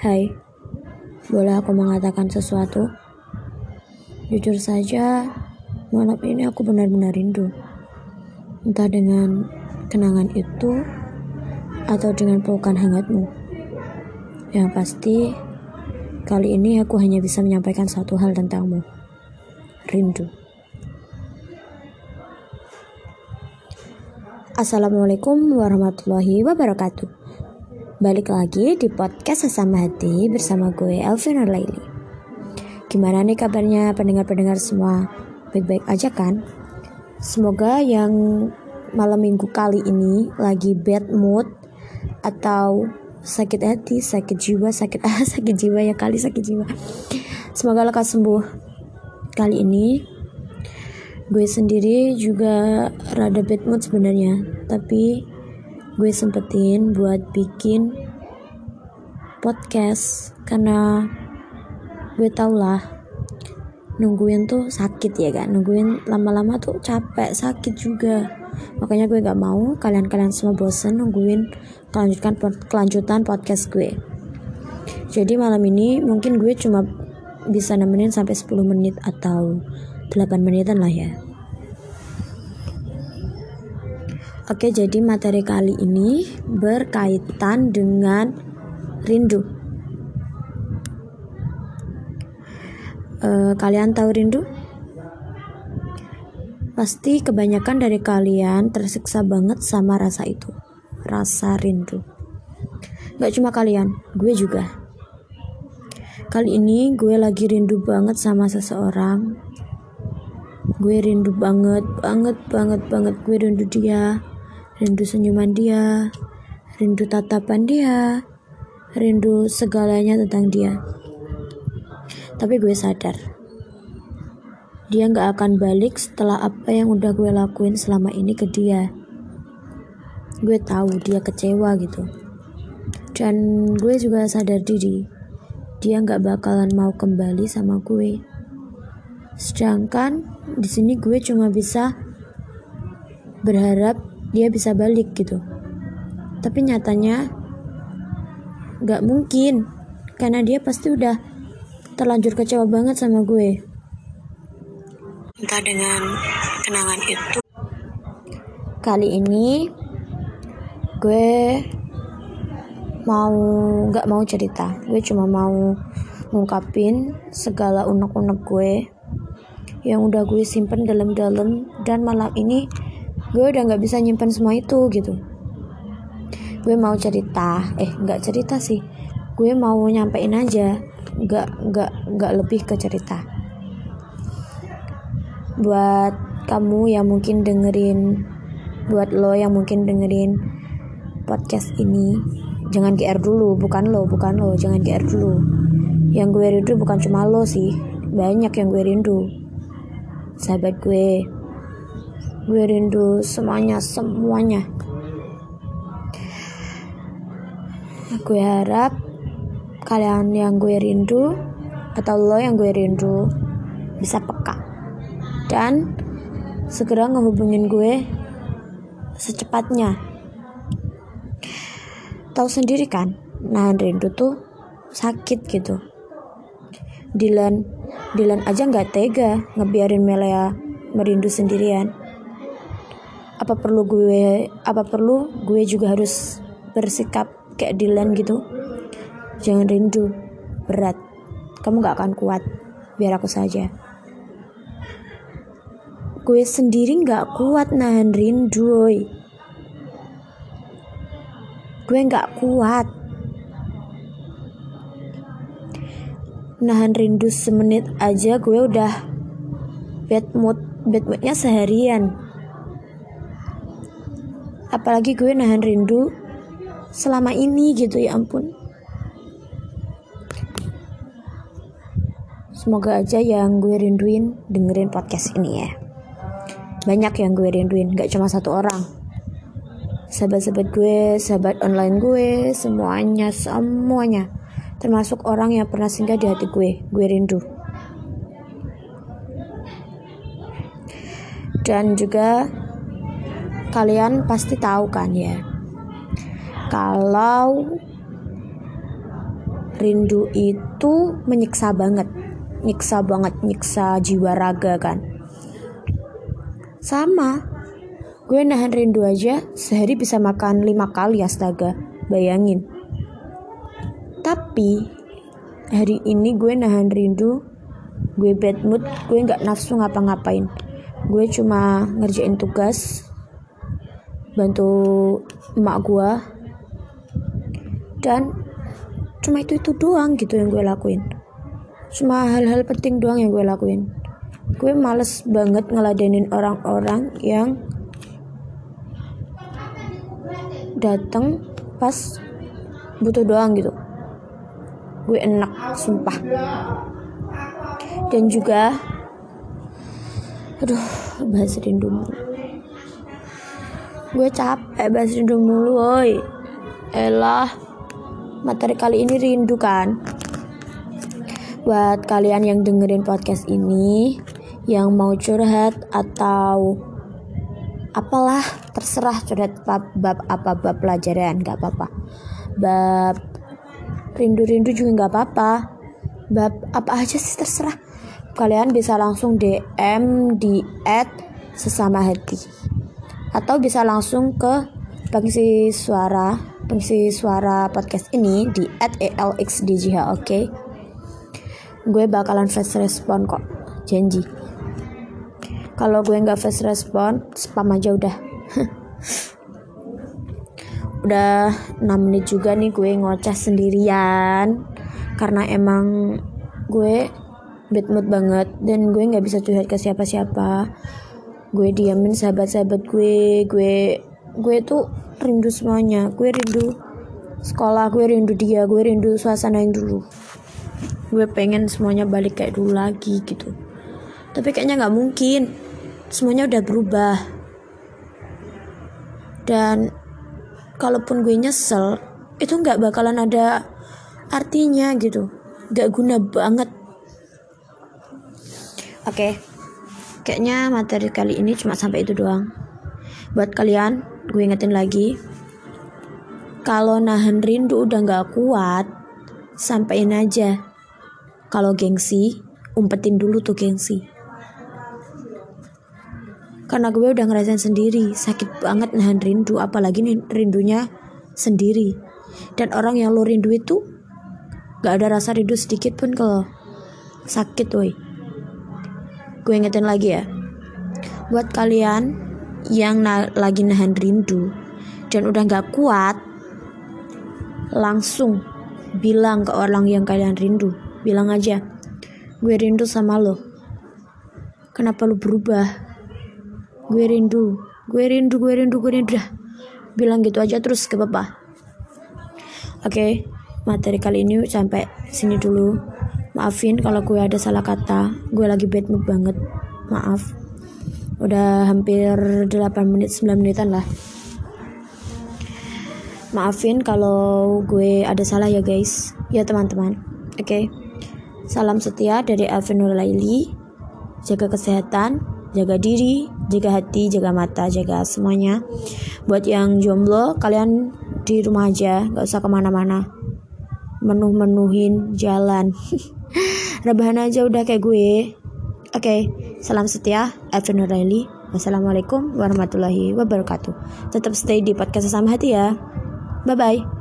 Hai, boleh aku mengatakan sesuatu? Jujur saja, malam ini aku benar-benar rindu. Entah dengan kenangan itu atau dengan pelukan hangatmu. Yang pasti, kali ini aku hanya bisa menyampaikan satu hal tentangmu. Rindu. Assalamualaikum warahmatullahi wabarakatuh. Balik lagi di podcast Sesama Hati bersama gue Elvin Laili. Gimana nih kabarnya pendengar-pendengar semua? Baik-baik aja kan? Semoga yang malam minggu kali ini lagi bad mood atau sakit hati, sakit jiwa, sakit ah, sakit jiwa ya kali sakit jiwa. Semoga lekas sembuh. Kali ini gue sendiri juga rada bad mood sebenarnya, tapi gue sempetin buat bikin podcast karena gue tau lah nungguin tuh sakit ya kan nungguin lama-lama tuh capek sakit juga. Makanya gue gak mau kalian-kalian semua bosen nungguin kelanjutan kelanjutan podcast gue. Jadi malam ini mungkin gue cuma bisa nemenin sampai 10 menit atau 8 menitan lah ya Oke, jadi materi kali ini berkaitan dengan rindu. Uh, kalian tahu rindu? Pasti kebanyakan dari kalian tersiksa banget sama rasa itu, rasa rindu. Gak cuma kalian, gue juga. Kali ini gue lagi rindu banget sama seseorang. Gue rindu banget, banget, banget, banget. Gue rindu dia rindu senyuman dia, rindu tatapan dia, rindu segalanya tentang dia. Tapi gue sadar, dia gak akan balik setelah apa yang udah gue lakuin selama ini ke dia. Gue tahu dia kecewa gitu. Dan gue juga sadar diri, dia gak bakalan mau kembali sama gue. Sedangkan di sini gue cuma bisa berharap dia bisa balik gitu. Tapi nyatanya gak mungkin karena dia pasti udah terlanjur kecewa banget sama gue. Entah dengan kenangan itu. Kali ini gue mau gak mau cerita. Gue cuma mau ngungkapin segala unek-unek gue yang udah gue simpen dalam-dalam. Dan malam ini gue udah nggak bisa nyimpan semua itu gitu. Gue mau cerita eh nggak cerita sih. Gue mau nyampein aja nggak nggak nggak lebih ke cerita. Buat kamu yang mungkin dengerin buat lo yang mungkin dengerin podcast ini jangan GR dulu bukan lo bukan lo jangan GR dulu. Yang gue rindu bukan cuma lo sih banyak yang gue rindu. Sahabat gue gue rindu semuanya semuanya. Gue harap kalian yang gue rindu atau lo yang gue rindu bisa peka dan segera ngehubungin gue secepatnya. Tahu sendiri kan nahan rindu tuh sakit gitu. Dilan Dilan aja nggak tega ngebiarin Melia merindu sendirian apa perlu gue apa perlu gue juga harus bersikap kayak Dylan gitu? Jangan rindu berat. Kamu gak akan kuat biar aku saja. Gue sendiri gak kuat nahan rindu woy. gue gak kuat. Nahan rindu semenit aja gue udah bad mood bad moodnya seharian apalagi gue nahan rindu selama ini gitu ya ampun. Semoga aja yang gue rinduin dengerin podcast ini ya. Banyak yang gue rinduin gak cuma satu orang. Sahabat-sahabat gue sahabat online gue semuanya semuanya. Termasuk orang yang pernah singgah di hati gue gue rindu. Dan juga kalian pasti tahu kan ya. Kalau rindu itu menyiksa banget. Nyiksa banget nyiksa jiwa raga kan. Sama gue nahan rindu aja sehari bisa makan lima kali astaga. Bayangin. Tapi hari ini gue nahan rindu gue bad mood gue nggak nafsu ngapa-ngapain. Gue cuma ngerjain tugas bantu emak gue dan cuma itu itu doang gitu yang gue lakuin. Cuma hal-hal penting doang yang gue lakuin. Gue males banget ngeladenin orang-orang yang dateng pas butuh doang gitu. Gue enak sumpah. Dan juga aduh bahas rindu gue capek bahas rindu mulu woi. Elah materi kali ini rindu kan? Buat kalian yang dengerin podcast ini yang mau curhat atau apalah terserah curhat bab, bab apa bab pelajaran nggak apa-apa. Bab rindu-rindu juga nggak apa-apa. Bab apa aja sih terserah. Kalian bisa langsung DM di add sesama hati atau bisa langsung ke pengisi suara pengisi suara podcast ini di add alxdjh oke? Okay? gue bakalan fast respon kok janji. Kalau gue nggak fast respon spam aja udah. Udah 6 menit juga nih gue ngoceh sendirian karena emang gue bad mood banget dan gue nggak bisa curhat ke siapa-siapa gue diamin sahabat-sahabat gue gue gue tuh rindu semuanya. Gue rindu sekolah gue rindu dia gue rindu suasana yang dulu. Gue pengen semuanya balik kayak dulu lagi gitu. Tapi kayaknya nggak mungkin. Semuanya udah berubah. Dan kalaupun gue nyesel itu nggak bakalan ada artinya gitu. Nggak guna banget. Oke okay. Kayaknya materi kali ini cuma sampai itu doang buat kalian gue ingetin lagi kalau nahan rindu udah nggak kuat sampein aja kalau gengsi, umpetin dulu tuh gengsi. Karena gue udah ngerasain sendiri, sakit banget nahan rindu, apalagi nih rindunya sendiri. Dan orang yang lo rindu itu gak ada rasa rindu sedikit pun kalau sakit woi. Gue ingetin lagi ya. Buat kalian yang na lagi nahan rindu dan udah gak kuat, langsung bilang ke orang yang kalian rindu Bilang aja, gue rindu sama lo. Kenapa lo berubah? Gue rindu, gue rindu, gue rindu, gue rindu. Dah. Bilang gitu aja terus ke papa. Oke, okay, materi kali ini sampai sini dulu. Maafin kalau gue ada salah kata. Gue lagi bad mood banget. Maaf. Udah hampir 8 menit 9 menitan lah. Maafin kalau gue ada salah ya guys. Ya teman-teman. Oke. Okay. Salam setia dari Alvin Laili. Jaga kesehatan, jaga diri, jaga hati, jaga mata, jaga semuanya. Buat yang jomblo, kalian di rumah aja, gak usah ke mana-mana. Menuh-menuhin jalan. Rebahan aja udah kayak gue. Oke, okay, salam setia, Alvin Laili. Wassalamualaikum warahmatullahi wabarakatuh. Tetap stay di podcast sesama hati ya. Bye bye.